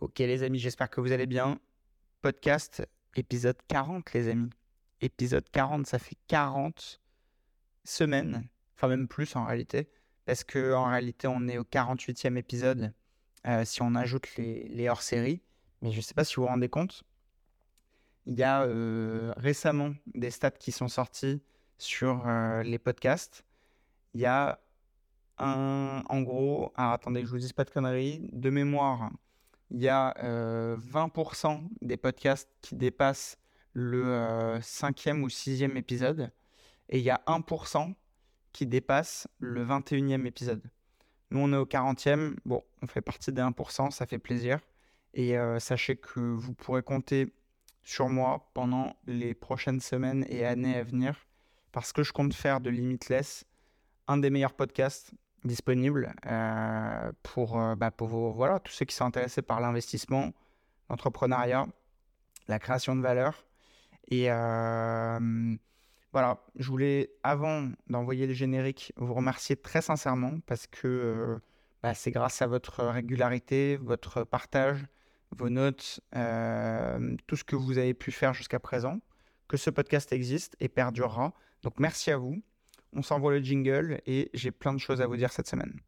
Ok les amis, j'espère que vous allez bien. Podcast épisode 40 les amis. Épisode 40, ça fait 40 semaines, enfin même plus en réalité, parce que en réalité on est au 48e épisode euh, si on ajoute les, hors-séries. Mais je ne sais pas si vous vous rendez compte, il y a euh, récemment des stats qui sont sortis sur euh, les podcasts. Il y a un, en gros, alors attendez je vous dise pas de conneries, de mémoire, il y a 20% euh, des podcasts qui dépassent le euh, cinquième ou sixième épisode et il y a 1% qui dépasse le 21e épisode. Nous, on est au 40e. Bon, on fait partie des 1%, ça fait plaisir. Et euh, sachez que vous pourrez compter sur moi pendant les prochaines semaines et années à venir parce que je compte faire de Limitless un des meilleurs podcasts disponible euh, pour, euh, bah, pour voilà, tous ceux qui sont intéressés par l'investissement, l'entrepreneuriat, la création de valeur. Et euh, voilà, je voulais, avant d'envoyer le générique, vous remercier très sincèrement parce que bah, c'est grâce à votre régularité, votre partage, vos notes, tout ce que vous avez pu faire jusqu'à présent, que ce podcast existe et perdurera. Donc merci à vous on s'envoie le jingle et j'ai plein de choses à vous dire cette semaine.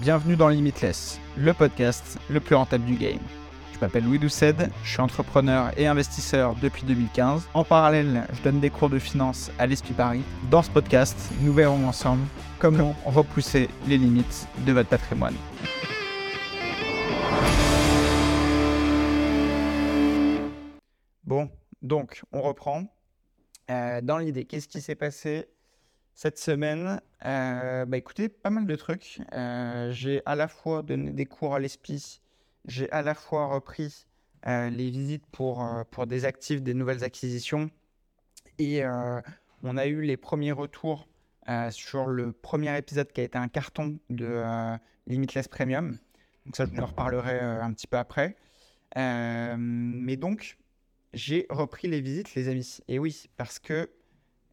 Bienvenue dans Limitless, le podcast le plus rentable du game. Je m'appelle Louis Doucet, je suis entrepreneur et investisseur depuis 2015. En parallèle, je donne des cours de finance à l'ESPI Paris. Dans ce podcast, nous verrons ensemble comment repousser les limites de votre patrimoine. Bon, donc on reprend. Euh, dans l'idée, qu'est-ce qui s'est passé cette semaine, euh, bah écoutez, pas mal de trucs. Euh, j'ai à la fois donné des cours à l'ESPI, j'ai à la fois repris euh, les visites pour, pour des actifs, des nouvelles acquisitions. Et on a eu les premiers retours sur le premier épisode qui a été un carton de Limitless Premium. Donc ça, je vous en reparlerai un petit peu après. mais donc, j'ai repris les visites, les amis. Et oui, parce que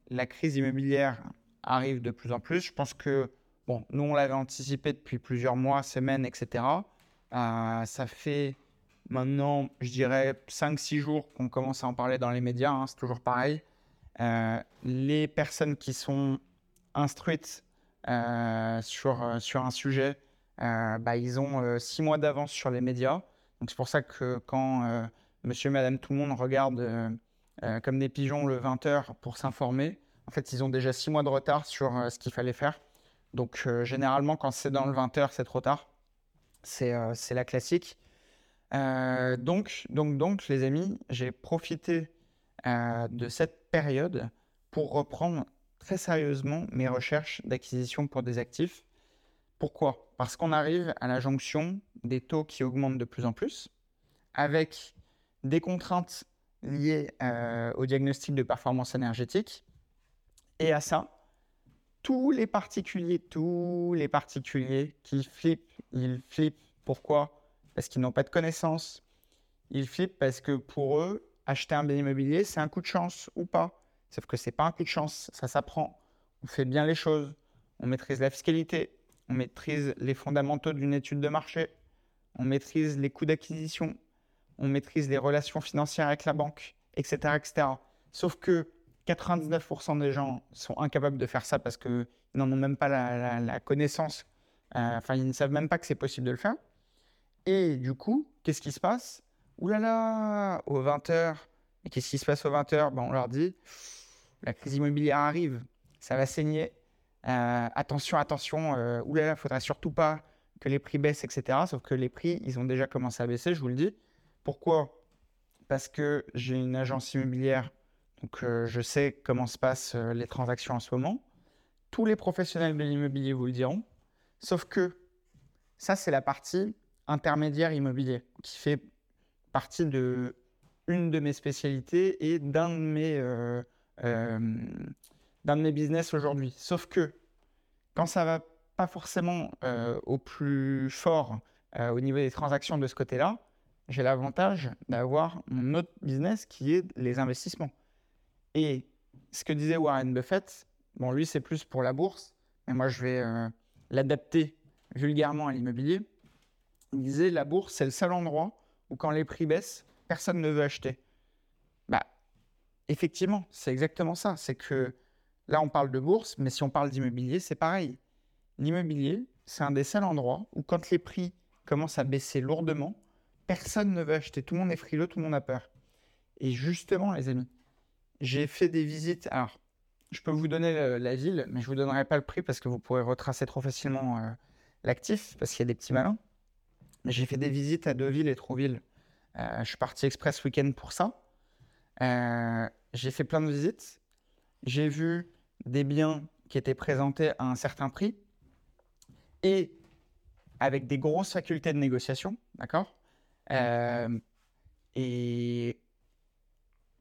la crise immobilière arrive de plus en plus. Je pense que, bon, nous, on l'avait anticipé depuis plusieurs mois, semaines, etc. Euh, ça fait maintenant, je dirais, 5-6 jours qu'on commence à en parler dans les médias. Hein, c'est toujours pareil. Euh, les personnes qui sont instruites euh, sur, sur un sujet, bah, ils ont 6 mois d'avance sur les médias. Donc c'est pour ça que quand monsieur, madame, tout le monde regarde comme des pigeons le 20h pour s'informer, en fait, ils ont déjà six mois de retard sur euh, ce qu'il fallait faire. Donc, euh, généralement, quand c'est dans le 20h, c'est trop tard. C'est euh, la classique. donc, donc, donc, les amis, j'ai profité de cette période pour reprendre très sérieusement mes recherches d'acquisition pour des actifs. Pourquoi? Parce qu'on arrive à la jonction des taux qui augmentent de plus en plus, avec des contraintes liées au diagnostic de performance énergétique, et à ça, tous les particuliers, tous les particuliers qui flippent, ils flippent. Pourquoi? Parce qu'ils n'ont pas de connaissances. Ils flippent parce que pour eux, acheter un bien immobilier, c'est un coup de chance ou pas. Sauf que c'est pas un coup de chance, ça s'apprend. On fait bien les choses, on maîtrise la fiscalité, on maîtrise les fondamentaux d'une étude de marché, on maîtrise les coûts d'acquisition, on maîtrise les relations financières avec la banque, etc., etc. Sauf que 99% des gens sont incapables de faire ça parce qu'ils n'en ont même pas la, connaissance. Euh, enfin, ils ne savent même pas que c'est possible de le faire. Et du coup, qu'est-ce qui se passe? Ouh là aux 20h. Et qu'est-ce qui se passe aux 20h ben, On leur dit la crise immobilière arrive, ça va saigner. Euh, attention, attention, euh, ouh là là, il ne faudrait surtout pas que les prix baissent, etc. Sauf que les prix, ils ont déjà commencé à baisser, je vous le dis. Pourquoi? Parce que j'ai une agence immobilière donc, euh, je sais comment se passent euh, les transactions en ce moment. Tous les professionnels de l'immobilier vous le diront. Sauf que ça, c'est la partie intermédiaire immobilier qui fait partie de une de mes spécialités et d'un de mes, euh, d'un de mes business aujourd'hui. Sauf que quand ça va pas forcément au plus fort au niveau des transactions de ce côté-là, j'ai l'avantage d'avoir mon autre business qui est les investissements. Et ce que disait Warren Buffett, bon, lui, c'est plus pour la bourse, mais moi, je vais euh, l'adapter vulgairement à l'immobilier. il disait la bourse, c'est le seul endroit où quand les prix baissent, personne ne veut acheter. Bah, effectivement, c'est exactement ça. C'est que là, on parle de bourse, mais si on parle d'immobilier, c'est pareil. L'immobilier, c'est un des seuls endroits où quand les prix commencent à baisser lourdement, personne ne veut acheter. Tout le monde est frileux, tout le monde a peur. Et justement, les amis, j'ai fait des visites. Alors, je peux vous donner la ville, mais je ne vous donnerai pas le prix parce que vous pourrez retracer trop facilement euh, l'actif, parce qu'il y a des petits malins. J'ai fait des visites à Deauville et Trouville. Euh, je suis parti express week-end pour ça. Euh, j'ai fait plein de visites. J'ai vu des biens qui étaient présentés à un certain prix et avec des grosses facultés de négociation, d'accord? Et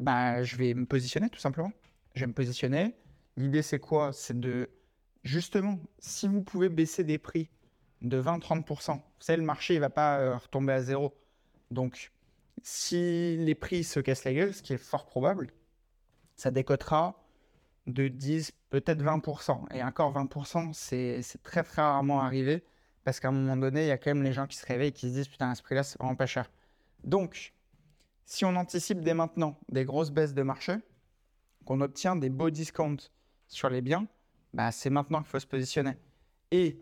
bah, je vais me positionner tout simplement. Je vais me positionner. L'idée, c'est quoi? C'est de, justement, si vous pouvez baisser des prix de 20-30%, vous savez, le marché ne va pas euh, retomber à zéro. Donc, si les prix se cassent la gueule, ce qui est fort probable, ça décotera de 10, peut-être 20%. Et encore 20%, c'est très, très rarement arrivé parce qu'à un moment donné, il y a quand même les gens qui se réveillent et qui se disent Putain, à ce prix-là, c'est vraiment pas cher. Donc, si on anticipe dès maintenant des grosses baisses de marché, qu'on obtient des beaux discounts sur les biens, bah, c'est maintenant qu'il faut se positionner. Et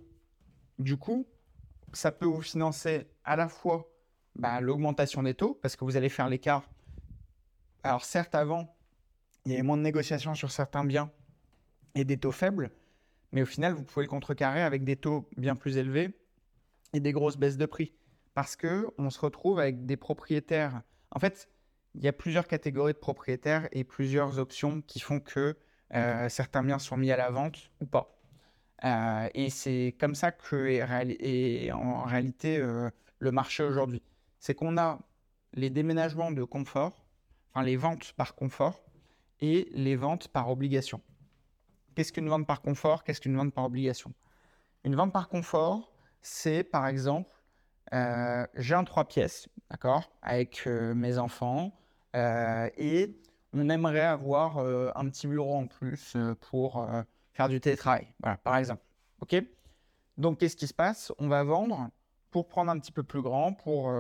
du coup, ça peut vous financer à la fois bah, l'augmentation des taux, parce que vous allez faire l'écart. Alors certes, avant, il y avait moins de négociations sur certains biens et des taux faibles, mais au final, vous pouvez le contrecarrer avec des taux bien plus élevés et des grosses baisses de prix. Parce que on se retrouve avec des propriétaires en fait, il y a plusieurs catégories de propriétaires et plusieurs options qui font que euh, certains biens sont mis à la vente ou pas. Euh, et c'est comme ça que est, en réalité euh, le marché aujourd'hui. C'est qu'on a les déménagements de confort, enfin les ventes par confort et les ventes par obligation. Qu'est-ce qu'une vente par confort? Qu'est-ce qu'une vente par obligation? Une vente par confort, c'est par exemple, j'ai un trois pièces, d'accord, avec euh, mes enfants. Euh, et on aimerait avoir euh, un petit bureau en plus pour faire du télétravail, voilà, par exemple. OK? Donc, qu'est-ce qui se passe? On va vendre pour prendre un petit peu plus grand, pour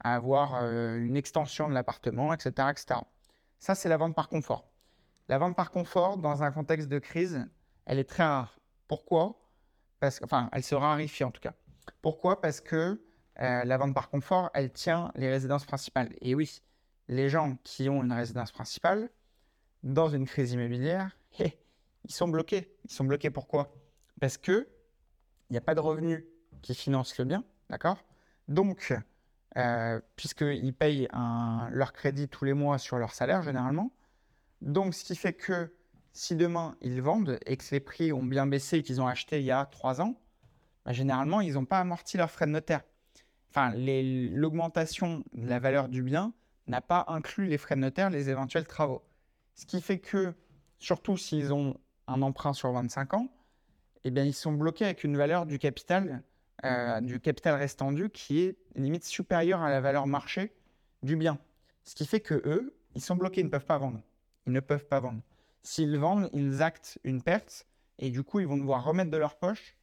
avoir une extension de l'appartement, etc., etc. Ça, c'est la vente par confort. La vente par confort, dans un contexte de crise, elle est très rare. Pourquoi? Parce que, enfin, elle se raréfie en tout cas. Pourquoi? Parce que euh, la vente par confort, elle tient les résidences principales. Et oui, les gens qui ont une résidence principale, dans une crise immobilière, ils sont bloqués. Ils sont bloqués pourquoi? Parce que il n'y a pas de revenus qui financent le bien, d'accord? Donc, euh, puisqu'ils payent leur crédit tous les mois sur leur salaire généralement, donc ce qui fait que si demain ils vendent et que les prix ont bien baissé et qu'ils ont acheté il y a trois ans, bah, généralement ils n'ont pas amorti leurs frais de notaire enfin, l'augmentation de la valeur du bien n'a pas inclus les frais de notaire, les éventuels travaux. Ce qui fait que, surtout s'ils ont un emprunt sur 25 ans, eh bien, ils sont bloqués avec une valeur du capital, euh, du dû qui est limite supérieure à la valeur marché du bien. Ce qui fait que eux, ils sont bloqués, ils ne peuvent pas vendre. Ils ne peuvent pas vendre. S'ils vendent, ils actent une perte et du coup, ils vont devoir remettre de leur poche.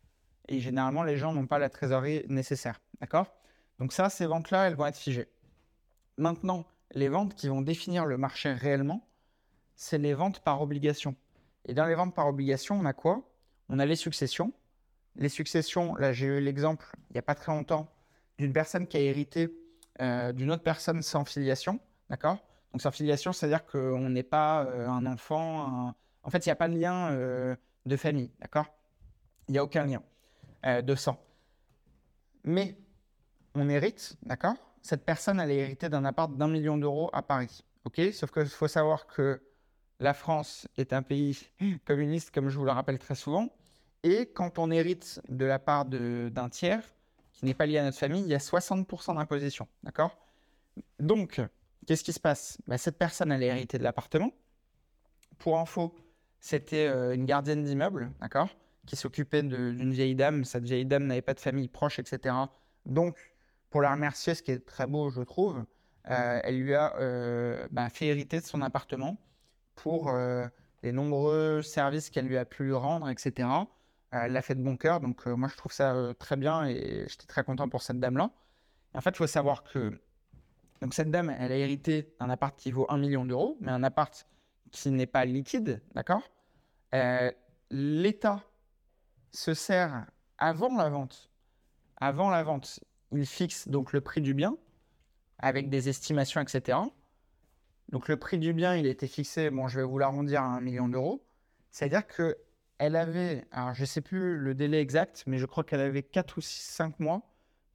Et généralement, les gens n'ont pas la trésorerie nécessaire. D'accord? Donc ça, ces ventes-là, elles vont être figées. Maintenant, les ventes qui vont définir le marché réellement, c'est les ventes par obligation. Et dans les ventes par obligation, on a quoi? On a les successions. Les successions, là j'ai eu l'exemple il n'y a pas très longtemps d'une personne qui a hérité euh, d'une autre personne sans filiation. D'accord? Donc sans filiation, c'est-à-dire qu'on n'est pas euh, un enfant. En fait, il n'y a pas de lien euh, de famille. D'accord? Il n'y a aucun lien de sang. Mais on hérite, d'accord? Cette personne, elle est héritée d'un appart d'un million d'euros à Paris. OK? Sauf qu'il faut savoir que la France est un pays communiste, comme je vous le rappelle très souvent. Et quand on hérite de la part d'un tiers, qui n'est pas lié à notre famille, il y a 60% d'imposition. D'accord? Donc, qu'est-ce qui se passe? Bah, Cette personne, elle est héritée de l'appartement. Pour info, c'était euh, une gardienne d'immeuble, d'accord? Qui s'occupait d'une vieille dame. Cette vieille dame n'avait pas de famille proche, etc. Donc, pour la remercier, ce qui est très beau, je trouve, euh, elle lui a euh, bah, fait hériter de son appartement pour euh, les nombreux services qu'elle lui a pu rendre, etc. elle l'a fait de bon cœur, donc moi je trouve ça très bien et j'étais très content pour cette dame-là. En fait, il faut savoir que donc cette dame, elle a hérité d'un appart qui vaut 1 million d'euros, mais un appart qui n'est pas liquide, d'accord? L'État se sert avant la vente. Avant la vente, il fixe donc le prix du bien avec des estimations, etc. Donc le prix du bien, il été fixé, bon, je vais vous l'arrondir à 1 million d'euros. C'est-à-dire que elle avait, alors je ne sais plus le délai exact, mais je crois qu'elle avait 4 ou 6, 5 mois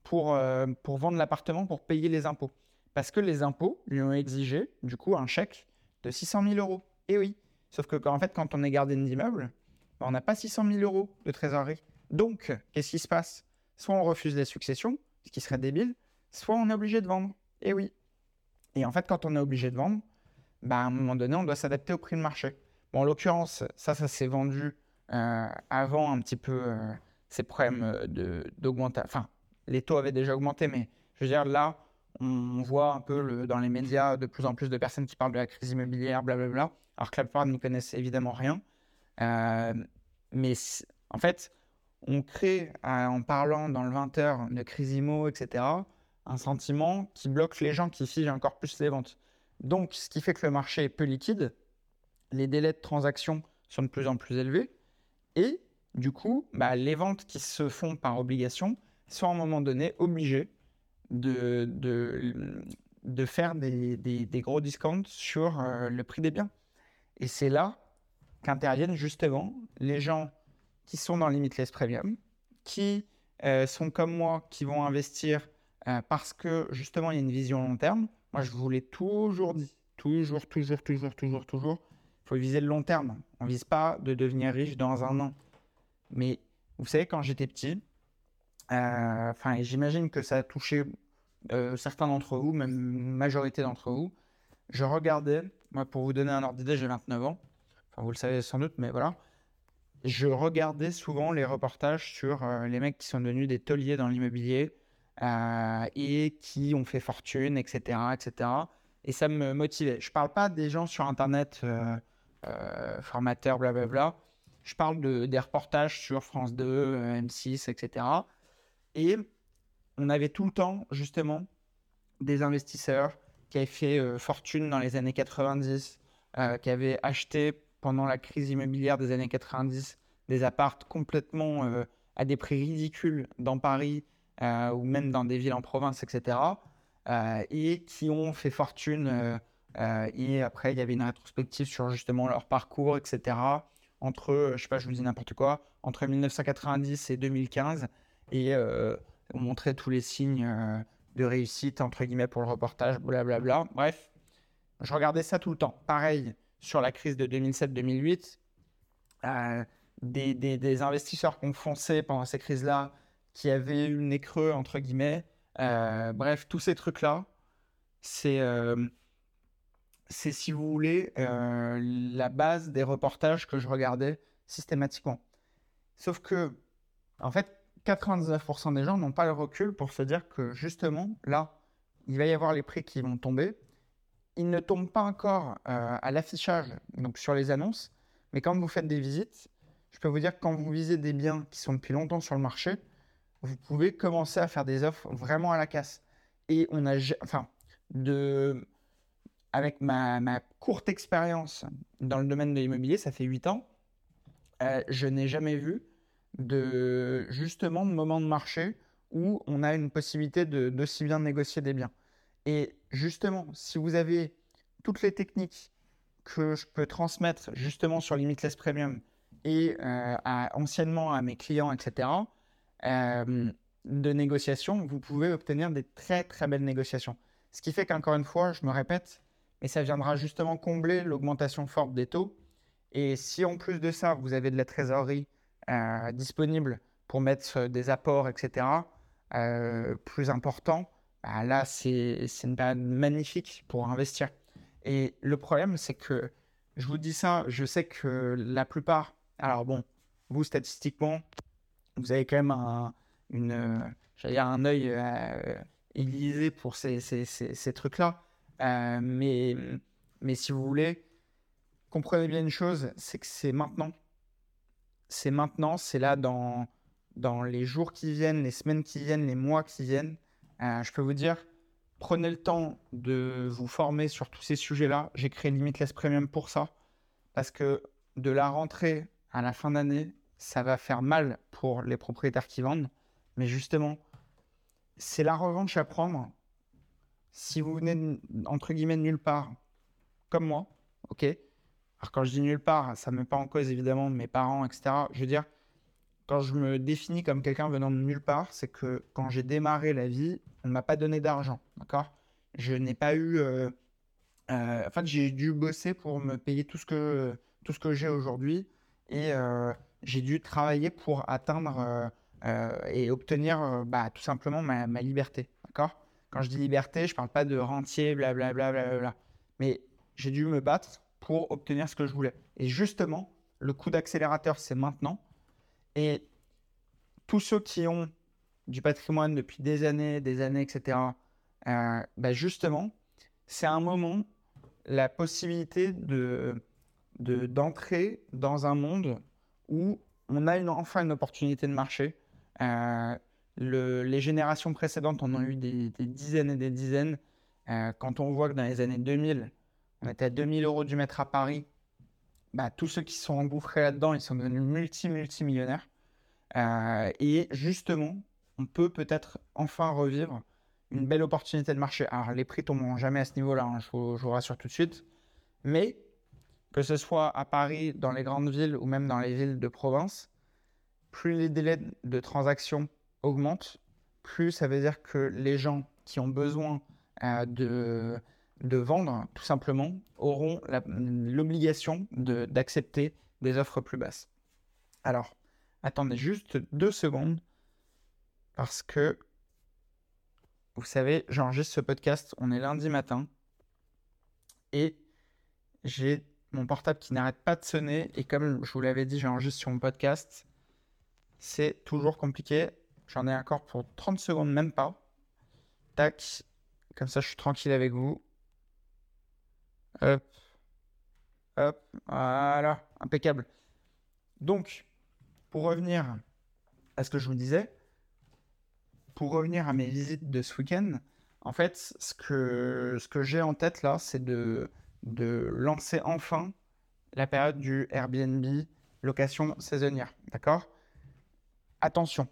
pour, euh, pour vendre l'appartement, pour payer les impôts. Parce que les impôts lui ont exigé, du coup, un chèque de 600 000 euros. Et oui, sauf que en fait, quand on est gardien d'immeuble, on n'a pas 600 000 euros de trésorerie. Donc, qu'est-ce qui se passe? Soit on refuse les successions, ce qui serait débile, soit on est obligé de vendre. Et oui. Et en fait, quand on est obligé de vendre, bah, à un moment donné, on doit s'adapter au prix de marché. Bon, en l'occurrence, ça, ça s'est vendu euh, avant un petit peu euh, ces problèmes euh, d'augmentation. Enfin, les taux avaient déjà augmenté, mais je veux dire, là, on, voit un peu le, dans les médias de plus en plus de personnes qui parlent de la crise immobilière, blablabla, alors que la plupart ne connaissent évidemment rien. Mais en fait, on crée, en parlant dans le 20h de crise immo, etc., un sentiment qui bloque les gens, qui fige encore plus les ventes. Donc, ce qui fait que le marché est peu liquide, les délais de transaction sont de plus en plus élevés, et du coup, bah, les ventes qui se font par obligation sont à un moment donné obligées de, de, faire des, gros discounts sur euh, le prix des biens. Et c'est là qu'interviennent justement les gens qui sont dans Limitless Premium, qui euh, sont comme moi, qui vont investir euh, parce que justement il y a une vision long terme. Moi, je vous l'ai toujours dit, toujours, toujours, toujours, toujours, toujours. Il faut viser le long terme. On ne vise pas de devenir riche dans un an. Mais vous savez, quand j'étais petit, euh, enfin, j'imagine que ça a touché certains d'entre vous, même une majorité d'entre vous. Je regardais, moi, pour vous donner un ordre d'idée, j'ai 29 ans. Vous le savez sans doute, mais voilà. Je regardais souvent les reportages sur euh, les mecs qui sont devenus des tauliers dans l'immobilier et qui ont fait fortune, etc., etc. Et ça me motivait. Je parle pas des gens sur Internet, formateurs, blablabla. Je parle de, des reportages sur France 2, M6, etc. Et on avait tout le temps, justement, des investisseurs qui avaient fait euh, fortune dans les années 90, euh, qui avaient acheté pendant la crise immobilière des années 90 des appartes complètement euh, à des prix ridicules dans Paris ou même dans des villes en province, etc. et qui ont fait fortune. et après, il y avait une rétrospective sur justement leur parcours, etc. Entre, je sais pas, je vous dis n'importe quoi, entre 1990 et 2015 et euh, on montrait tous les signes euh, de réussite, entre guillemets, pour le reportage, blablabla. Bref, je regardais ça tout le temps. Pareil, sur la crise de 2007-2008, euh, des, des, investisseurs qui ont foncé pendant ces crises-là, qui avaient eu le nez creux, entre guillemets. bref, tous ces trucs-là, c'est, c'est, si vous voulez, la base des reportages que je regardais systématiquement. Sauf que, en fait, 99% des gens n'ont pas le recul pour se dire que justement, là, il va y avoir les prix qui vont tomber. Ils ne tombent pas encore euh, à l'affichage, donc sur les annonces, mais quand vous faites des visites, je peux vous dire que quand vous visez des biens qui sont depuis longtemps sur le marché, vous pouvez commencer à faire des offres vraiment à la casse. Et on a, enfin, de, avec ma, courte expérience dans le domaine de l'immobilier, ça fait 8 ans, euh, je n'ai jamais vu de justement de moments de marché où on a une possibilité d'aussi bien négocier des biens. Et justement, si vous avez toutes les techniques que je peux transmettre justement sur Limitless Premium et euh, anciennement à mes clients, etc., euh, de négociation, vous pouvez obtenir des très très belles négociations. Ce qui fait qu'encore une fois, je me répète, mais ça viendra justement combler l'augmentation forte des taux. Et si en plus de ça, vous avez de la trésorerie euh, disponible pour mettre des apports, etc., plus importants, bah là, c'est une période magnifique pour investir. Et le problème, c'est que je vous dis ça, je sais que la plupart, alors bon, vous statistiquement, vous avez quand même un, une, dire un œil euh, aiguisé pour ces, ces, ces, trucs-là. Euh, mais, mais si vous voulez, comprenez bien une chose, c'est que c'est maintenant c'est maintenant, c'est là dans, dans les jours qui viennent, les semaines qui viennent, les mois qui viennent, Euh, je peux vous dire, prenez le temps de vous former sur tous ces sujets-là. J'ai créé Limitless Premium pour ça. Parce que de la rentrée à la fin d'année, ça va faire mal pour les propriétaires qui vendent. Mais justement, c'est la revanche à prendre. Si vous venez, entre guillemets, de nulle part, comme moi, ok Alors quand je dis nulle part, ça ne met pas en cause évidemment mes parents, etc. Je veux dire, quand je me définis comme quelqu'un venant de nulle part, c'est que quand j'ai démarré la vie, on ne m'a pas donné d'argent, d'accord? Je n'ai pas eu... Euh, euh, en fait, j'ai dû bosser pour me payer tout ce que, tout ce que j'ai aujourd'hui et euh, j'ai dû travailler pour atteindre et obtenir bah, tout simplement ma, liberté, d'accord? Quand je dis liberté, je ne parle pas de rentier, blablabla, bla, bla, bla, mais j'ai dû me battre pour obtenir ce que je voulais. Et justement, le coup d'accélérateur, c'est maintenant et tous ceux qui ont du patrimoine depuis des années, des années, etc., euh, bah, justement, c'est un moment, la possibilité de, d'entrer dans un monde où on a enfin une opportunité de marché. Euh, le, les générations précédentes en ont eu des, dizaines et des dizaines. Euh, quand on voit que dans les années 2000, on était à 2000 euros du mètre à Paris bah, tous ceux qui sont engouffrés là-dedans, ils sont devenus multi-multimillionnaires. Euh, et justement, on peut peut-être enfin revivre une belle opportunité de marché. Alors, les prix tomberont jamais à ce niveau-là, hein, je, vous, rassure tout de suite. Mais que ce soit à Paris, dans les grandes villes ou même dans les villes de province, plus les délais de transaction augmentent, plus ça veut dire que les gens qui ont besoin euh, de de vendre, tout simplement, auront l'obligation d'accepter des offres plus basses. Alors, attendez juste deux secondes, parce que, vous savez, j'enregistre ce podcast, on est lundi matin, et j'ai mon portable qui n'arrête pas de sonner, et comme je vous l'avais dit, j'enregistre sur mon podcast, c'est toujours compliqué. J'en ai encore pour 30 secondes, même pas. Tac, comme ça je suis tranquille avec vous. Hop. Hop. Voilà. Impeccable. Donc, pour revenir à ce que je vous disais, pour revenir à mes visites de ce week-end, en fait, ce que, j'ai en tête là, c'est de, de lancer enfin la période du Airbnb location saisonnière. D'accord? Attention,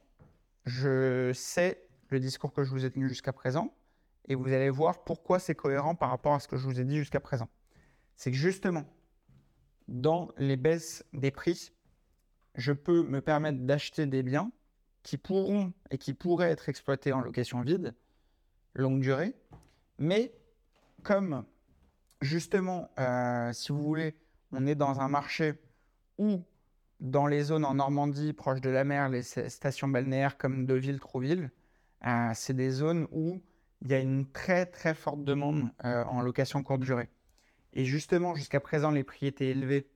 je sais le discours que je vous ai tenu jusqu'à présent et vous allez voir pourquoi c'est cohérent par rapport à ce que je vous ai dit jusqu'à présent. C'est que justement, dans les baisses des prix, je peux me permettre d'acheter des biens qui pourront et qui pourraient être exploités en location vide, longue durée, mais comme justement, euh, si vous voulez, on est dans un marché où dans les zones en Normandie, proches de la mer, les stations balnéaires comme Deauville, Trouville, euh, c'est des zones où il y a une très très forte demande euh, en location courte durée. Et justement, jusqu'à présent, les prix étaient élevés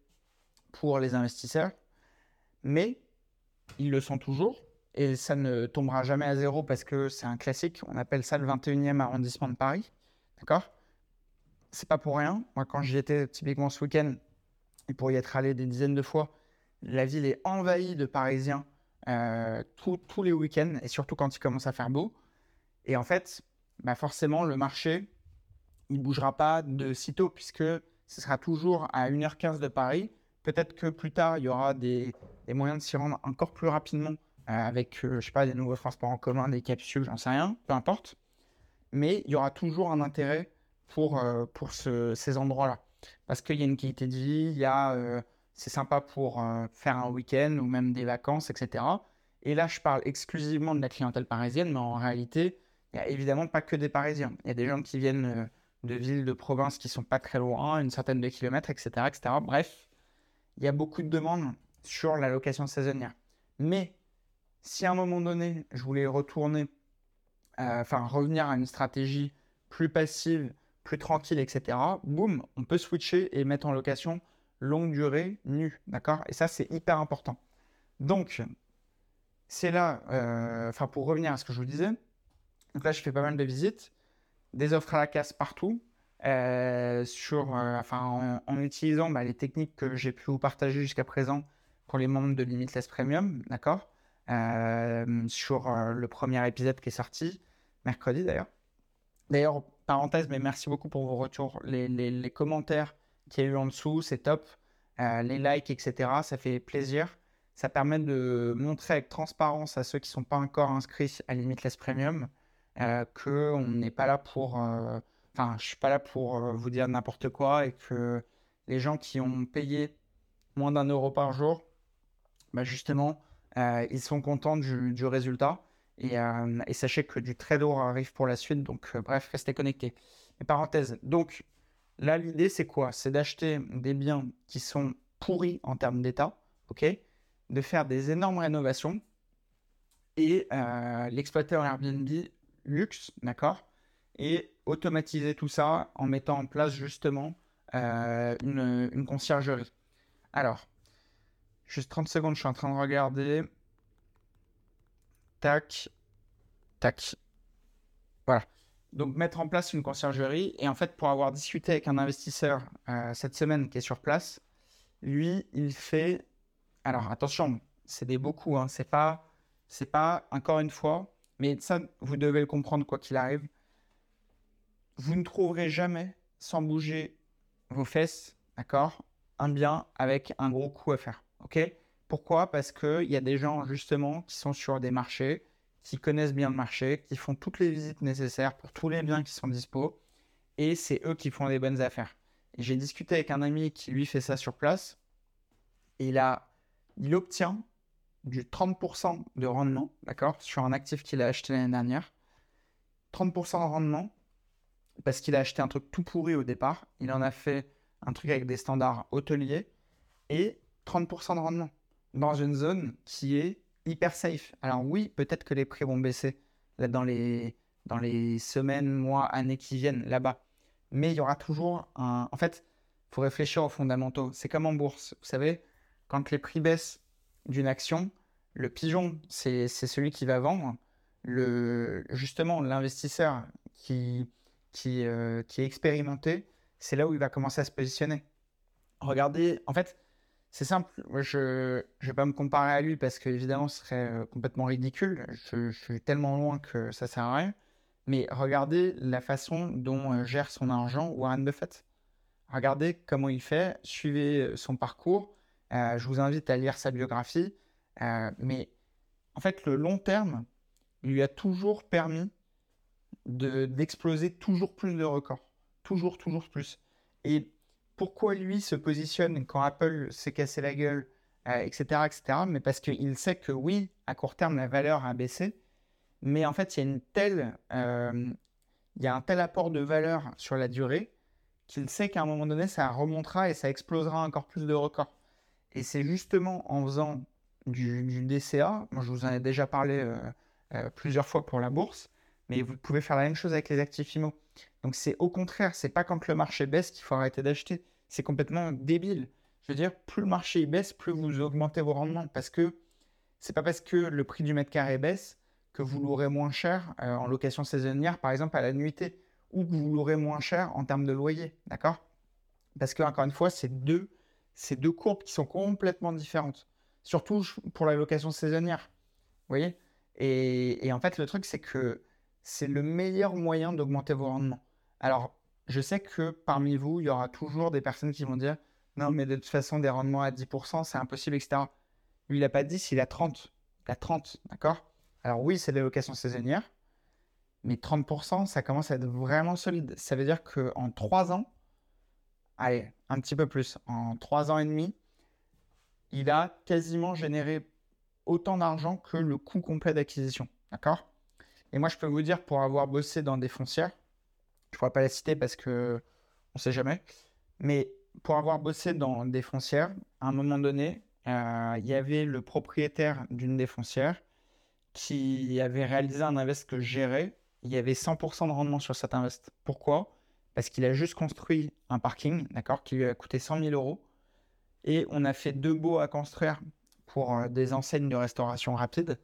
pour les investisseurs, mais ils le sont toujours. Et ça ne tombera jamais à zéro parce que c'est un classique. On appelle ça le 21e arrondissement de Paris. D'accord? C'est pas pour rien. Moi, quand j'y étais typiquement ce week-end, et pour y être allé des dizaines de fois, la ville est envahie de Parisiens euh, tous les week-ends et surtout quand il commence à faire beau. Et en fait, bah forcément, le marché, il ne bougera pas de sitôt puisque ce sera toujours à 1h15 de Paris. Peut-être que plus tard, il y aura des, moyens de s'y rendre encore plus rapidement euh, avec, euh, je sais pas, des nouveaux transports en commun, des capsules, j'en sais rien, peu importe. Mais il y aura toujours un intérêt pour, euh, pour ces endroits-là. Parce qu'il y a une qualité de vie, il y a, c'est sympa pour faire un week-end ou même des vacances, etc. Et là, je parle exclusivement de la clientèle parisienne, mais en réalité, il n'y a évidemment pas que des Parisiens. Il y a des gens qui viennent de villes de province qui sont pas très loin, une centaine de kilomètres, etc., etc. Bref, il y a beaucoup de demandes sur la location saisonnière. Mais si à un moment donné, je voulais retourner, euh, enfin revenir à une stratégie plus passive, plus tranquille, etc., boum, on peut switcher et mettre en location longue durée, nue, d'accord? Et ça, c'est hyper important. Donc, c'est là, euh, enfin pour revenir à ce que je vous disais, donc là, je fais pas mal de visites des offres à la casse partout. Euh, sur, euh, en, utilisant bah, les techniques que j'ai pu vous partager jusqu'à présent pour les membres de Limitless Premium, d'accord euh, Sur le premier épisode qui est sorti, mercredi d'ailleurs. D'ailleurs, parenthèse, mais merci beaucoup pour vos retours. Les, commentaires qu'il y a eu en dessous, c'est top. Les likes, etc., ça fait plaisir. Ça permet de montrer avec transparence à ceux qui ne sont pas encore inscrits à Limitless Premium euh, qu'on n'est pas là pour. Euh, enfin, je suis pas là pour vous dire n'importe quoi et que les gens qui ont payé moins d'un euro par jour, bah justement, ils sont contents du résultat. Euh, et, sachez que du très lourd arrive pour la suite. Donc, euh, bref, restez connectés. Parenthèse. Donc, là, l'idée, c'est quoi? C'est d'acheter des biens qui sont pourris en termes d'état, ok? De faire des énormes rénovations et euh, l'exploiter en Airbnb luxe, d'accord? Et automatiser tout ça en mettant en place justement une, une conciergerie. Alors, juste 30 secondes, je suis en train de regarder. Tac. Tac. Voilà. Donc mettre en place une conciergerie. Et en fait, pour avoir discuté avec un investisseur euh, cette semaine qui est sur place, lui, il fait. Alors attention, c'est des beaucoup. Hein. C'est pas, c'est pas encore une fois. Mais ça, vous devez le comprendre quoi qu'il arrive. Vous ne trouverez jamais, sans bouger vos fesses, d'accord, un bien avec un gros coût à faire. Ok? Pourquoi? Parce qu'il y a des gens justement qui sont sur des marchés, qui connaissent bien le marché, qui font toutes les visites nécessaires pour tous les biens qui sont dispo, et c'est eux qui font les bonnes affaires. j'ai discuté avec un ami qui lui fait ça sur place, et il, a, il obtient du 30% de rendement, d'accord, sur un actif qu'il a acheté l'année dernière. 30% de rendement, parce qu'il a acheté un truc tout pourri au départ, il en a fait un truc avec des standards hôteliers, et 30% de rendement dans une zone qui est hyper safe. Alors oui, peut-être que les prix vont baisser dans, les, dans les semaines, mois, années qui viennent là-bas. Mais il y aura toujours un... En fait, il faut réfléchir aux fondamentaux. C'est comme en bourse. Vous savez, quand les prix baissent d'une action, le pigeon, c'est celui qui va vendre. Justement, l'investisseur euh, qui est expérimenté, c'est là où il va commencer à se positionner. Regardez, en fait, c'est simple, je ne vais pas me comparer à lui parce qu'évidemment ce serait euh, complètement ridicule. Je, suis tellement loin que ça sert à rien. Mais regardez la façon dont euh, gère son argent Warren Buffett. Regardez comment il fait, suivez son parcours. je vous invite à lire sa biographie. Mais en fait, le long terme lui a toujours permis d'exploser toujours plus de records. Toujours, toujours plus. Et pourquoi lui se positionne quand Apple s'est cassé la gueule, etc., euh, etc. Mais parce qu'il sait que oui, à court terme, la valeur a baissé, mais en fait, il y a une telle, euh, il y a un tel apport de valeur sur la durée qu'il sait qu'à un moment donné, ça remontera et ça explosera encore plus de records. Et c'est justement en faisant du, DCA, je vous en ai déjà parlé euh, plusieurs fois pour la bourse, mais vous pouvez faire la même chose avec les actifs IMO. Donc c'est au contraire, c'est pas quand le marché baisse qu'il faut arrêter d'acheter. C'est complètement débile. Je veux dire, plus le marché baisse, plus vous augmentez vos rendements. Parce que c'est pas parce que le prix du mètre carré baisse que vous l'aurez moins cher euh, en location saisonnière, par exemple à la nuitée, ou que vous l'aurez moins cher en termes de loyer. D'accord? Parce que, encore une fois, c'est deux courbes qui sont complètement différentes. Surtout pour la location saisonnière. Vous voyez? Et, en fait, le truc, c'est que c'est le meilleur moyen d'augmenter vos rendements. Alors, je sais que parmi vous, il y aura toujours des personnes qui vont dire non, mais de toute façon, des rendements à 10%, c'est impossible, etc. Lui, il n'a pas 10, il a 30. Il a 30, d'accord? Alors, oui, c'est des locations saisonnières, mais 30%, ça commence à être vraiment solide. Ça veut dire qu'en 3 ans, allez, un petit peu plus, en 3 ans et demi, il a quasiment généré autant d'argent que le coût complet d'acquisition, d'accord? Et moi, je peux vous dire, pour avoir bossé dans des foncières, je ne pourrais pas la citer parce que on ne sait jamais, mais pour avoir bossé dans des foncières, à un moment donné, euh, il y avait le propriétaire d'une des foncières qui avait réalisé un invest que je gérais. Il y avait 100% de rendement sur cet invest. Pourquoi? Parce qu'il a juste construit un parking, d'accord, qui lui a coûté 100 000 euros. Et on a fait deux baux à construire pour euh, des enseignes de restauration rapide.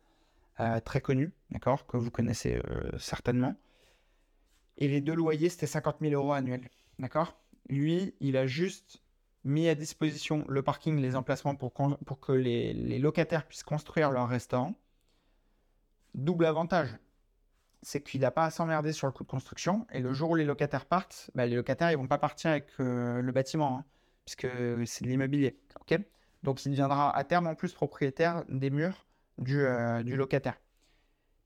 Euh, très connu, d'accord, que vous connaissez euh, certainement. Et les deux loyers, c'était 50 000 euros annuels, d'accord Lui, il a juste mis à disposition le parking, les emplacements pour, que les, locataires puissent construire leur restaurant. Double avantage, c'est qu'il n'a pas à s'emmerder sur le coût de construction. Et le jour où les locataires partent, bah, les locataires, ils vont pas partir avec le bâtiment, hein, puisque c'est de l'immobilier. Donc, il deviendra à terme en plus propriétaire des murs du, euh, locataire.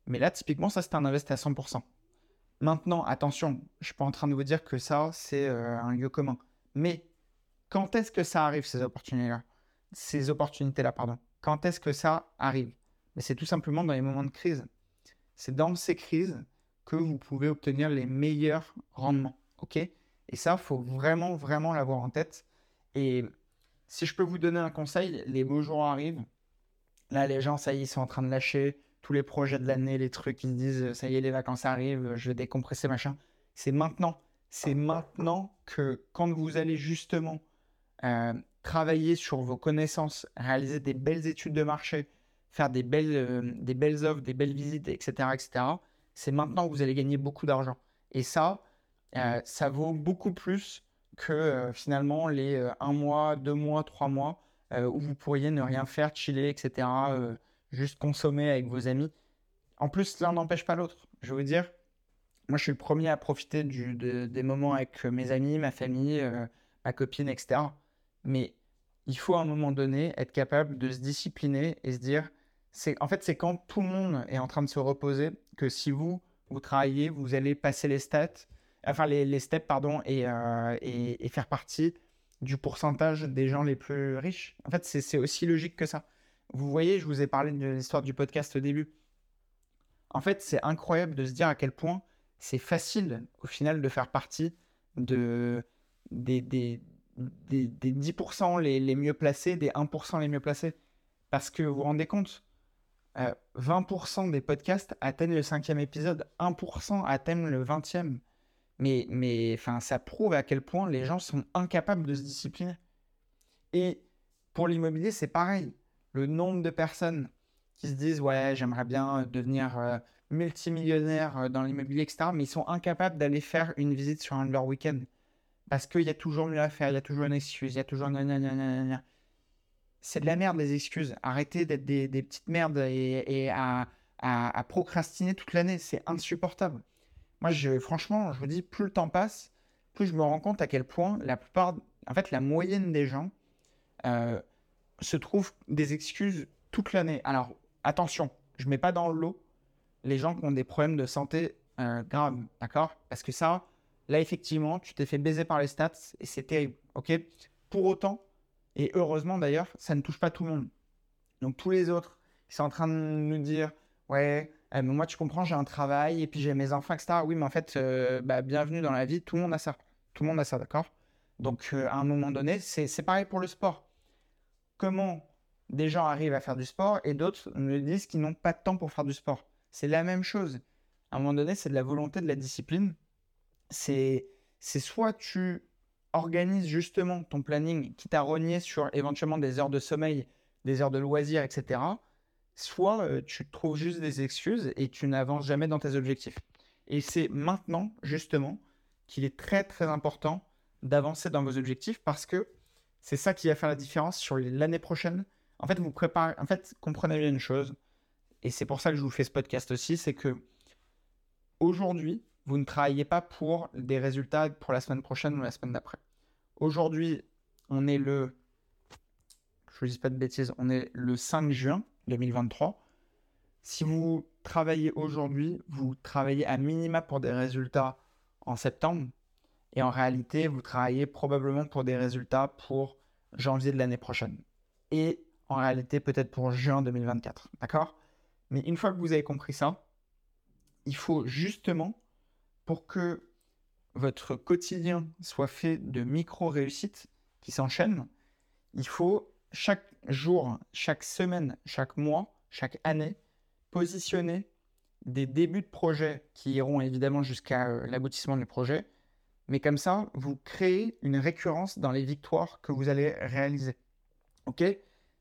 Mais là, typiquement, ça, c'est un investissement à 100%. Maintenant, attention, je suis pas en train de vous dire que ça, c'est euh, un lieu commun. Mais quand est-ce que ça arrive, ces opportunités-là? Ces opportunités-là, pardon. Quand est-ce que ça arrive? Mais c'est tout simplement dans les moments de crise. C'est dans ces crises que vous pouvez obtenir les meilleurs rendements. OK? Et ça, il faut vraiment, vraiment l'avoir en tête. Et si je peux vous donner un conseil, les beaux jours arrivent. Là, les gens, ça y est, sont en train de lâcher tous les projets de l'année, les trucs, ils se disent, ça y est, les vacances arrivent, je vais décompresser, machin. C'est maintenant. C'est maintenant que quand vous allez justement euh, travailler sur vos connaissances, réaliser des belles études de marché, faire des belles, euh, des belles offres, des belles visites, etc., etc., c'est maintenant que vous allez gagner beaucoup d'argent. Et ça, euh, ça vaut beaucoup plus que finalement les un mois, deux mois, trois mois où vous pourriez ne rien faire, chiller, etc., juste consommer avec vos amis. En plus, l'un n'empêche pas l'autre. Je veux dire, moi, je suis le premier à profiter des moments avec mes amis, ma famille, ma copine, etc. Mais il faut à un moment donné être capable de se discipliner et se dire, c'est en fait c'est quand tout le monde est en train de se reposer que si vous vous travaillez, vous allez passer les stats, enfin les, les steps pardon euh, et, et, faire partie du pourcentage des gens les plus riches. En fait c'est aussi logique que ça. Vous voyez, je vous ai parlé de l'histoire du podcast au début. En fait c'est incroyable de se dire à quel point c'est facile au final de faire partie de des, des des, 10% les, les, mieux placés, des 1% les mieux placés. Parce que vous vous rendez compte, 20% euh, des podcasts atteignent le cinquième épisode, 1% atteignent le 20e. Mais, mais enfin, ça prouve à quel point les gens sont incapables de se discipliner. Et pour l'immobilier, c'est pareil. Le nombre de personnes qui se disent Ouais, j'aimerais bien devenir euh, multimillionnaire euh, dans l'immobilier, etc., mais ils sont incapables d'aller faire une visite sur un de leurs week-ends parce qu'il y a toujours mieux à faire, il y a toujours une excuse, il y a toujours C'est de la merde les excuses. Arrêtez d'être des, petites merdes et, à, procrastiner toute l'année. C'est insupportable. Moi, franchement, je vous dis, plus le temps passe, plus je me rends compte à quel point la plupart, en fait, la moyenne des gens euh, se trouvent des excuses toute l'année. Alors, attention, je ne mets pas dans le lot les gens qui ont des problèmes de santé euh, graves, d'accord? Parce que ça, Là, effectivement, tu t'es fait baiser par les stats et c'est terrible. ok? Pour autant, et heureusement d'ailleurs, ça ne touche pas tout le monde. Donc tous les autres, ils sont en train de nous dire Ouais, eh, moi tu comprends, j'ai un travail et puis j'ai mes enfants, etc. Oui, mais en fait, euh, bah, bienvenue dans la vie, tout le monde a ça. Tout le monde a ça, d'accord? Donc euh, à un moment donné, c'est pareil pour le sport. Comment des gens arrivent à faire du sport et d'autres me disent qu'ils n'ont pas de temps pour faire du sport? C'est la même chose. À un moment donné, c'est de la volonté, de la discipline c'est soit tu organises justement ton planning, qui t'a rogné sur éventuellement des heures de sommeil, des heures de loisirs, etc. Soit euh, tu trouves juste des excuses et tu n'avances jamais dans tes objectifs. Et c'est maintenant, justement, qu'il est très très important d'avancer dans vos objectifs parce que c'est ça qui va faire la différence sur l'année prochaine. En fait, vous préparez, comprenez bien une chose, et c'est pour ça que je vous fais ce podcast aussi, c'est que aujourd'hui, vous ne travaillez pas pour des résultats pour la semaine prochaine ou la semaine d'après. Aujourd'hui, on est le. Je ne dis pas de bêtises, on est le 5 juin 2023. Si vous travaillez aujourd'hui, vous travaillez à minima pour des résultats en septembre. Et en réalité, vous travaillez probablement pour des résultats pour janvier de l'année prochaine. Et en réalité, peut-être pour juin 2024. D'accord? Mais une fois que vous avez compris ça, il faut justement pour que votre quotidien soit fait de micro-réussites qui s'enchaînent, il faut chaque jour, chaque semaine, chaque mois, chaque année, positionner des débuts de projet qui iront évidemment jusqu'à euh, l'aboutissement du projet. Mais comme ça, vous créez une récurrence dans les victoires que vous allez réaliser. Ok?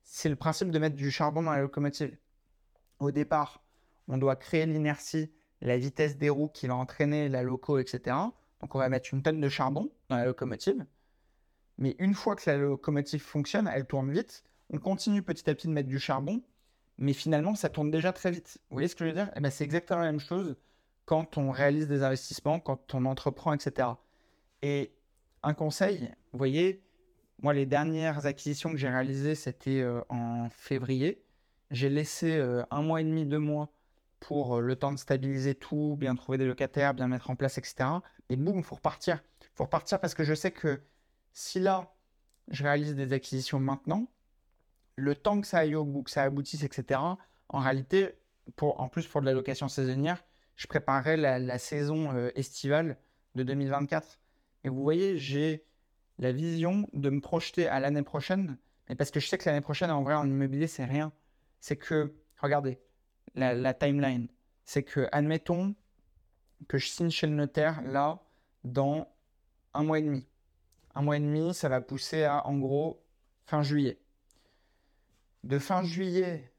C'est le principe de mettre du charbon dans la locomotive. Au départ, on doit créer l'inertie la vitesse des roues qui va entraîner la loco, etc. Donc on va mettre une tonne de charbon dans la locomotive. Mais une fois que la locomotive fonctionne, elle tourne vite. On continue petit à petit de mettre du charbon, mais finalement ça tourne déjà très vite. Vous voyez ce que je veux dire? Eh ben, C'est exactement la même chose quand on réalise des investissements, quand on entreprend, etc. Et un conseil, vous voyez, moi, les dernières acquisitions que j'ai réalisées, c'était euh, en février. J'ai laissé euh, un mois et demi, deux mois pour euh, le temps de stabiliser tout, bien trouver des locataires, bien mettre en place, etc. Et boum, il faut repartir. Il faut repartir parce que je sais que si là, je réalise des acquisitions maintenant, le temps que ça aille que ça aboutisse, etc., en réalité, pour, en plus pour de la location saisonnière, je préparerai la, saison euh, estivale de 2024. Et vous voyez, j'ai la vision de me projeter à l'année prochaine, mais parce que je sais que l'année prochaine, en vrai, en immobilier, c'est rien. C'est que, regardez, la, timeline, c'est que, admettons que je signe chez le notaire, là, dans un mois et demi. Un mois et demi, ça va pousser à, en gros, fin juillet. De fin juillet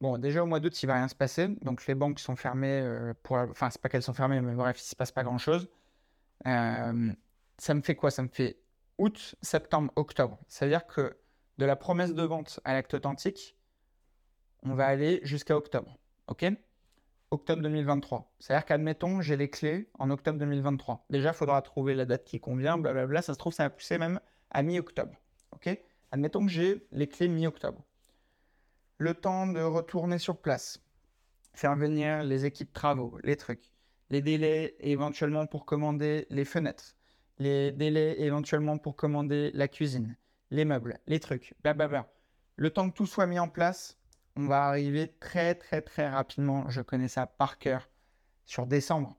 Bon, déjà au mois d'août, il va rien se passer. Donc les banques sont fermées euh, pour. Enfin, c'est pas qu'elles sont fermées, mais bref, il se passe pas grand chose. Euh, ça me fait quoi? Ça me fait août, septembre, octobre. C'est-à-dire que de la promesse de vente à l'acte authentique, on va aller jusqu'à octobre. OK? Octobre 2023. C'est-à-dire qu'admettons, j'ai les clés en octobre 2023. Déjà, il faudra trouver la date qui convient, blablabla. Ça se trouve, ça va pousser même à mi-octobre. OK? Admettons que j'ai les clés mi-octobre le temps de retourner sur place, faire venir les équipes travaux, les trucs, les délais éventuellement pour commander les fenêtres, les délais éventuellement pour commander la cuisine, les meubles, les trucs, blablabla. Le temps que tout soit mis en place, on va arriver très très très rapidement, je connais ça par cœur, sur décembre.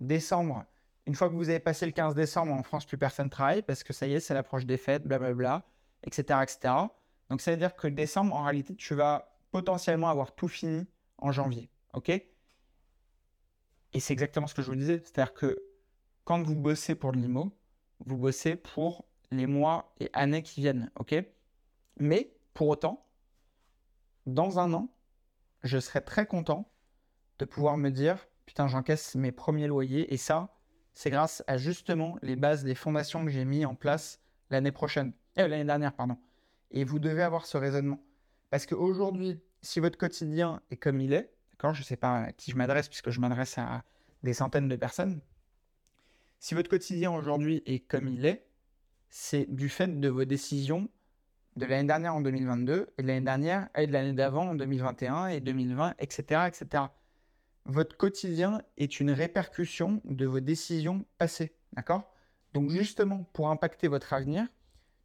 Décembre, une fois que vous avez passé le 15 décembre, en France, plus personne travaille parce que ça y est, c'est l'approche des fêtes, blablabla, etc., etc. Donc, ça veut dire que décembre, en réalité, tu vas potentiellement avoir tout fini en janvier. OK? Et c'est exactement ce que je vous disais. C'est-à-dire que quand vous bossez pour l'IMO, vous bossez pour les mois et années qui viennent. OK? Mais pour autant, dans un an, je serais très content de pouvoir me dire putain, j'encaisse mes premiers loyers. Et ça, c'est grâce à justement les bases, les fondations que j'ai mis en place l'année prochaine, euh, l'année dernière, pardon. Et vous devez avoir ce raisonnement. Parce qu'aujourd'hui, si votre quotidien est comme il est, d'accord, je ne sais pas à qui je m'adresse puisque je m'adresse à des centaines de personnes, si votre quotidien aujourd'hui est comme il est, c'est du fait de vos décisions de l'année dernière en 2022 et de l'année dernière et de l'année d'avant en 2021 et 2020, etc., etc. Votre quotidien est une répercussion de vos décisions passées, d'accord? Donc justement, pour impacter votre avenir,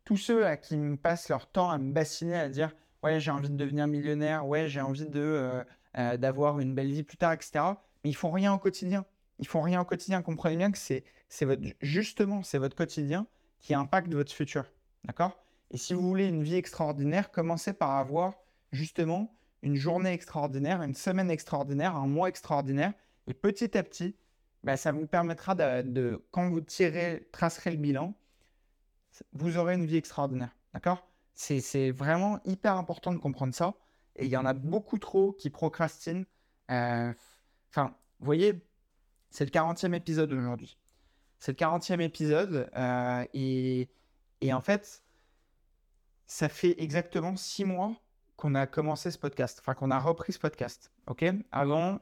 tous ceux à qui me passent leur temps à me bassiner, à dire ouais, j'ai envie de devenir millionnaire, ouais, j'ai envie de euh, euh, d'avoir une belle vie plus tard, etc. Mais ils font rien au quotidien. Ils font rien au quotidien. Comprenez bien que c'est votre justement c'est votre quotidien qui impacte votre futur, d'accord? Et si vous voulez une vie extraordinaire, commencez par avoir justement une journée extraordinaire, une semaine extraordinaire, un mois extraordinaire, et petit à petit, bah, ça vous permettra de, quand vous tirez, tracerez le bilan, vous aurez une vie extraordinaire. D'accord? C'est vraiment hyper important de comprendre ça. Et il y en a beaucoup trop qui procrastinent. Euh, enfin, vous voyez, c'est le 40e épisode aujourd'hui. C'est le 40e épisode. Euh, et, et en fait, ça fait exactement six mois qu'on a commencé ce podcast. Enfin, qu'on a repris ce podcast. OK? Avant,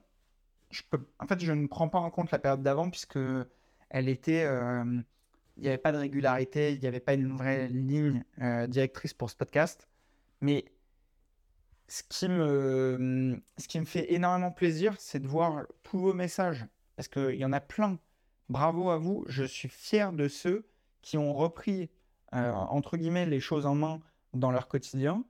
je en fait, je ne prends pas en compte la période d'avant puisque elle était. Euh, il n'y avait pas de régularité, il n'y avait pas une vraie ligne euh, directrice pour ce podcast. Mais ce qui me, ce qui me fait énormément plaisir, c'est de voir tous vos messages. Parce qu'il y en a plein. Bravo à vous. Je suis fier de ceux qui ont repris, euh, entre guillemets, les choses en main dans leur quotidien,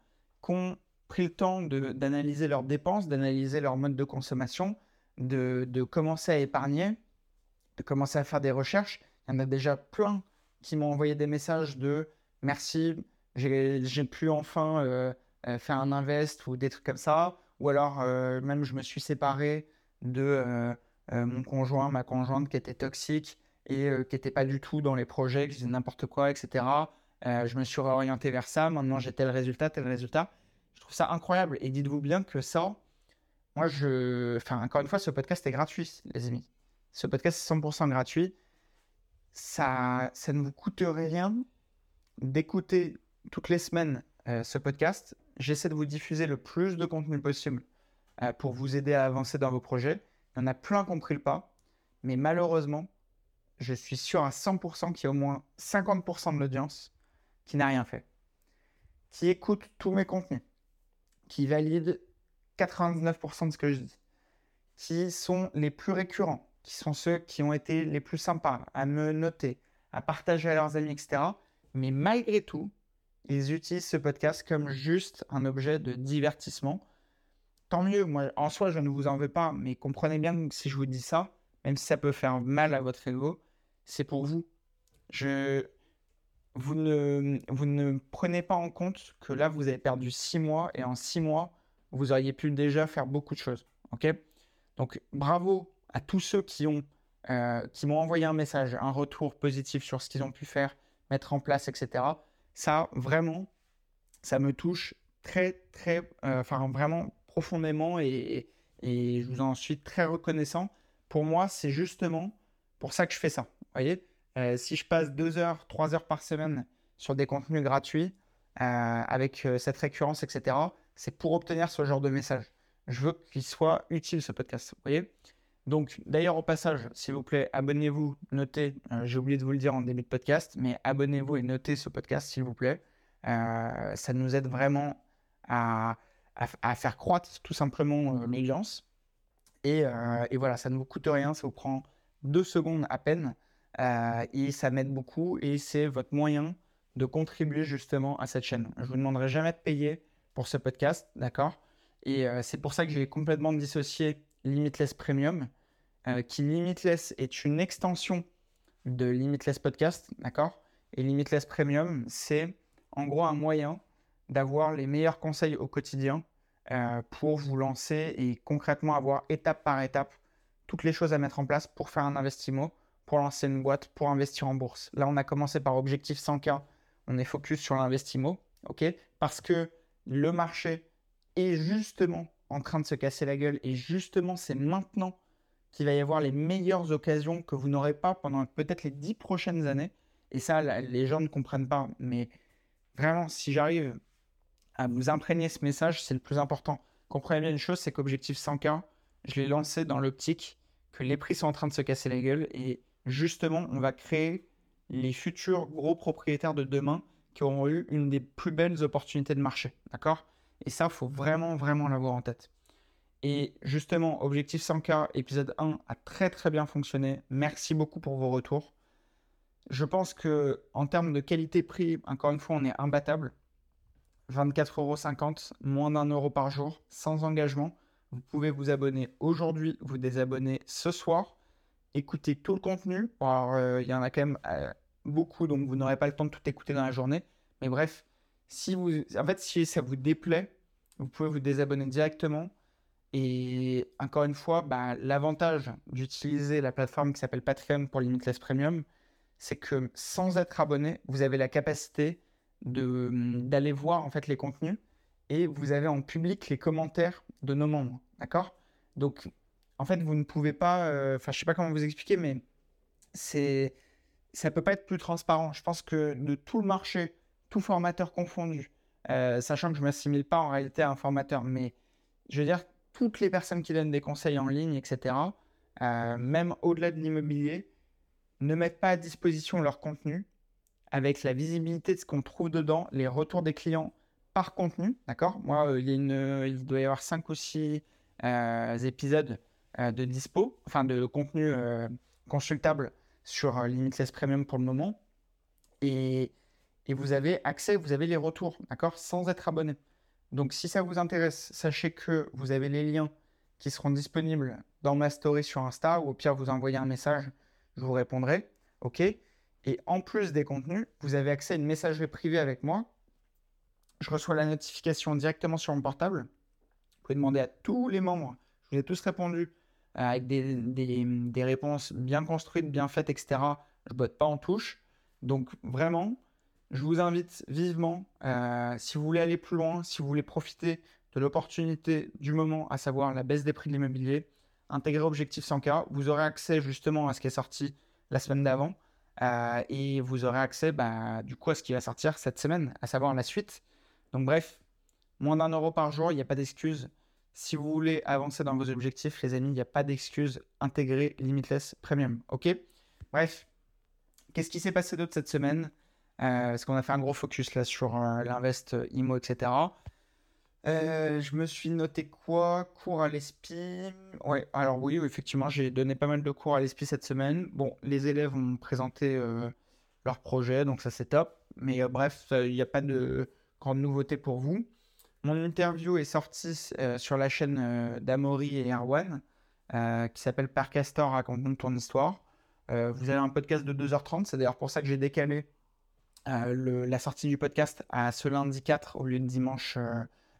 qui ont pris le temps d'analyser leurs dépenses, d'analyser leur mode de consommation, de, de commencer à épargner, de commencer à faire des recherches il y en a déjà plein qui m'ont envoyé des messages de merci, j'ai pu enfin euh, euh, faire un invest ou des trucs comme ça. Ou alors, euh, même, je me suis séparé de mon conjoint, ma conjointe qui était toxique et qui n'était pas du tout dans les projets, qui faisait n'importe quoi, etc. je me suis réorienté vers ça. Maintenant, j'ai tel résultat, tel résultat. Je trouve ça incroyable. Et dites-vous bien que ça, moi, je. Enfin, encore une fois, ce podcast est gratuit, les amis. Ce podcast est 100% gratuit ça, ça ne vous coûterait rien d'écouter toutes les semaines euh, ce podcast. J'essaie de vous diffuser le plus de contenu possible euh, pour vous aider à avancer dans vos projets. Il y en a plein qui ont pris le pas. Mais malheureusement, je suis sûr à 100% qu'il y a au moins 50% de l'audience qui n'a rien fait, qui écoute tous mes contenus, qui valide 99% de ce que je dis, qui sont les plus récurrents, qui sont ceux qui ont été les plus sympas à me noter, à partager à leurs amis, etc. Mais malgré tout, ils utilisent ce podcast comme juste un objet de divertissement. Tant mieux, moi en soi je ne vous en veux pas, mais comprenez bien que si je vous dis ça, même si ça peut faire mal à votre ego, c'est pour vous. Je... Vous, ne... prenez pas en compte que là vous avez perdu six mois et en six mois vous auriez pu déjà faire beaucoup de choses. Ok? Donc bravo à tous ceux euh, qui m'ont envoyé un message, un retour positif sur ce qu'ils ont pu faire, mettre en place, etc. Ça, vraiment, ça me touche très, très, euh, enfin vraiment profondément et, et, je vous en suis très reconnaissant. Pour moi, c'est justement pour ça que je fais ça. Vous voyez, euh, si je passe deux heures, trois heures par semaine sur des contenus gratuits, avec cette récurrence, etc., c'est pour obtenir ce genre de message. Je veux qu'il soit utile ce podcast. Vous voyez? Donc, d'ailleurs, au passage, s'il vous plaît, abonnez-vous, notez. Euh, j'ai oublié de vous le dire en début de podcast, mais abonnez-vous et notez ce podcast, s'il vous plaît. Euh, ça nous aide vraiment à, faire croître tout simplement euh, l'audience. Et, voilà, ça ne vous coûte rien, ça vous prend deux secondes à peine. Et ça m'aide beaucoup et c'est votre moyen de contribuer justement à cette chaîne. Je vous demanderai jamais de payer pour ce podcast, d'accord? Et c'est pour ça que j'ai complètement dissocié Limitless Premium, euh, qui Limitless est une extension de Limitless Podcast, d'accord? Et Limitless Premium, c'est en gros un moyen d'avoir les meilleurs conseils au quotidien euh, pour vous lancer et concrètement avoir étape par étape toutes les choses à mettre en place pour faire un investissement, pour lancer une boîte, pour investir en bourse. Là, on a commencé par objectif 100K, on est focus sur l'investissement, ok? Parce que le marché est justement en train de se casser la gueule. Et justement, c'est maintenant qu'il va y avoir les meilleures occasions que vous n'aurez pas pendant peut-être les dix prochaines années. Et ça, les gens ne comprennent pas. Mais vraiment, si j'arrive à vous imprégner ce message, c'est le plus important. Comprenez bien une chose, c'est qu'Objectif 100K, je l'ai lancé dans l'optique que les prix sont en train de se casser la gueule. Et justement, on va créer les futurs gros propriétaires de demain qui auront eu une des plus belles opportunités de marché. D'accord? Et ça, faut vraiment, vraiment l'avoir en tête. Et justement, Objectif 100K, épisode 1, a très très bien fonctionné. Merci beaucoup pour vos retours. Je pense que en termes de qualité-prix, encore une fois, on est imbattable. 24,50€, moins d'un euro par jour, sans engagement. Vous pouvez vous abonner aujourd'hui, vous désabonner ce soir, écouter tout le contenu. Euh, il y en a quand même euh, beaucoup, donc vous n'aurez pas le temps de tout écouter dans la journée. Mais bref, si vous, en fait, si ça vous déplaît, vous pouvez vous désabonner directement. Et encore une fois, bah, l'avantage d'utiliser la plateforme qui s'appelle Patreon pour Limitless Premium, c'est que sans être abonné, vous avez la capacité d'aller voir en fait les contenus et vous avez en public les commentaires de nos membres. D'accord? Donc, en fait, vous ne pouvez pas. Euh, enfin, je sais pas comment vous expliquer, mais c'est ça peut pas être plus transparent. Je pense que de tout le marché tout formateur confondu, euh, sachant que je ne m'assimile pas en réalité à un formateur, mais je veux dire, toutes les personnes qui donnent des conseils en ligne, etc., euh, même au-delà de l'immobilier, ne mettent pas à disposition leur contenu avec la visibilité de ce qu'on trouve dedans, les retours des clients par contenu, d'accord? Moi, il, y a une, il doit y avoir 5 ou 6 épisodes de dispo, enfin de contenu consultable sur Limitless Premium pour le moment. Et et vous avez accès, vous avez les retours, d'accord, sans être abonné. Donc si ça vous intéresse, sachez que vous avez les liens qui seront disponibles dans ma story sur Insta ou au pire vous envoyez un message, je vous répondrai, ok Et en plus des contenus, vous avez accès à une messagerie privée avec moi. Je reçois la notification directement sur mon portable. Vous pouvez demander à tous les membres. Je vous ai tous répondu euh, avec des, des réponses bien construites, bien faites, etc. Je botte pas en touche. Donc vraiment, je vous invite vivement, euh, si vous voulez aller plus loin, si vous voulez profiter de l'opportunité du moment, à savoir la baisse des prix de l'immobilier, intégrer Objectif 100K, vous aurez accès justement à ce qui est sorti la semaine d'avant euh, et vous aurez accès bah, du coup à ce qui va sortir cette semaine, à savoir la suite. Donc bref, moins d'un euro par jour, il n'y a pas d'excuse. Si vous voulez avancer dans vos objectifs, les amis, il n'y a pas d'excuse. Intégrez Limitless Premium. OK? Bref, qu'est-ce qui s'est passé d'autre cette semaine? Euh, Parce qu'on a fait un gros focus là sur euh, l'invest IMO, etc. Euh, je me suis noté quoi? Cours à l'ESPI. Ouais, alors oui, effectivement, j'ai donné pas mal de cours à l'ESPI cette semaine. Bon, les élèves ont présenté leur projet, donc ça c'est top. Mais bref, il n'y a pas de grande nouveauté pour vous. Mon interview est sortie sur la chaîne d'Amaury et Erwan, qui s'appelle Par Castor, raconte ton histoire. vous avez un podcast de 2h30, c'est d'ailleurs pour ça que j'ai décalé la sortie du podcast à ce lundi 4 au lieu de dimanche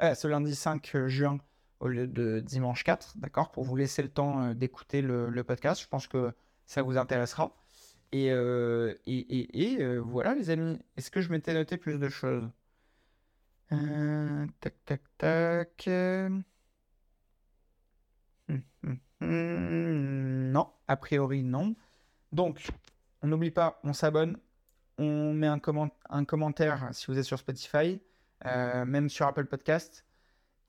euh, ce lundi 5 euh, juin au lieu de dimanche 4, d'accord, pour vous laisser le temps euh, d'écouter le, podcast. Je pense que ça vous intéressera. Et, et, voilà, les amis. Est-ce que je m'étais noté plus de choses? Tac, tac, tac. Hum, hum, hum. Non, a priori, non. Donc, on n'oublie pas, on s'abonne, on met un, un commentaire si vous êtes sur Spotify. Euh, même sur Apple Podcast.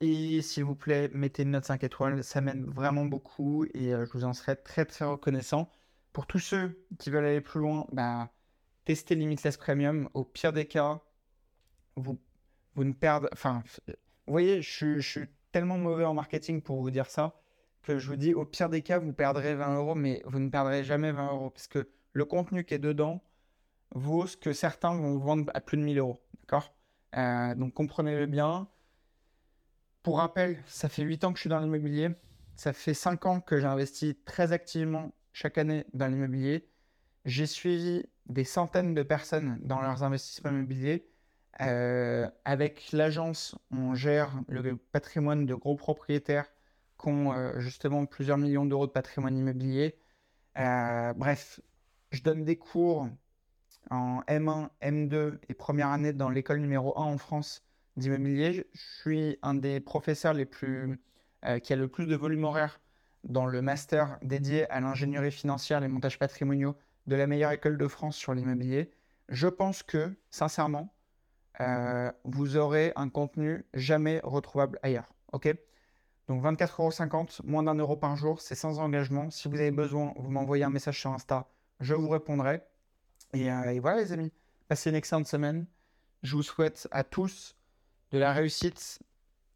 Et s'il vous plaît, mettez une note 5 étoiles, ça m'aide vraiment beaucoup et euh, je vous en serai très très reconnaissant. Pour tous ceux qui veulent aller plus loin, bah, testez Limitless Premium. Au pire des cas, vous, vous ne perdez. Enfin, vous voyez, je, suis tellement mauvais en marketing pour vous dire ça que je vous dis, au pire des cas, vous perdrez 20 euros, mais vous ne perdrez jamais 20 euros parce que le contenu qui est dedans vaut ce que certains vont vendre à plus de 1000 euros. D'accord? Euh, donc comprenez-le bien. Pour rappel, ça fait 8 ans que je suis dans l'immobilier. Ça fait 5 ans que j'investis très activement chaque année dans l'immobilier. J'ai suivi des centaines de personnes dans leurs investissements immobiliers. Euh, avec l'agence, on gère le patrimoine de gros propriétaires qui ont euh, justement plusieurs millions d'euros de patrimoine immobilier. bref, je donne des cours en M1, M2 et première année dans l'école numéro 1 en France d'immobilier. Je suis un des professeurs les plus, euh, qui a le plus de volume horaire dans le master dédié à l'ingénierie financière, les montages patrimoniaux de la meilleure école de France sur l'immobilier. Je pense que, sincèrement, euh, vous aurez un contenu jamais retrouvable ailleurs. OK? Donc 24,50 euros, moins d'un euro par jour, c'est sans engagement. Si vous avez besoin, vous m'envoyez un message sur Insta, je vous répondrai. Euh, et, voilà les amis, passez une excellente semaine. Je vous souhaite à tous de la réussite.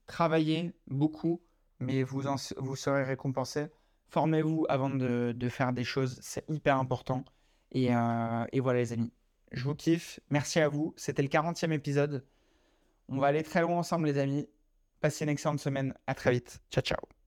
Travaillez beaucoup, mais vous, vous serez récompensés. Formez-vous avant de, faire des choses, c'est hyper important. Et, euh, et voilà les amis, je vous kiffe. Merci à vous. C'était le 40e épisode. On va aller très loin ensemble les amis. Passez une excellente semaine. À très vite. Ciao ciao.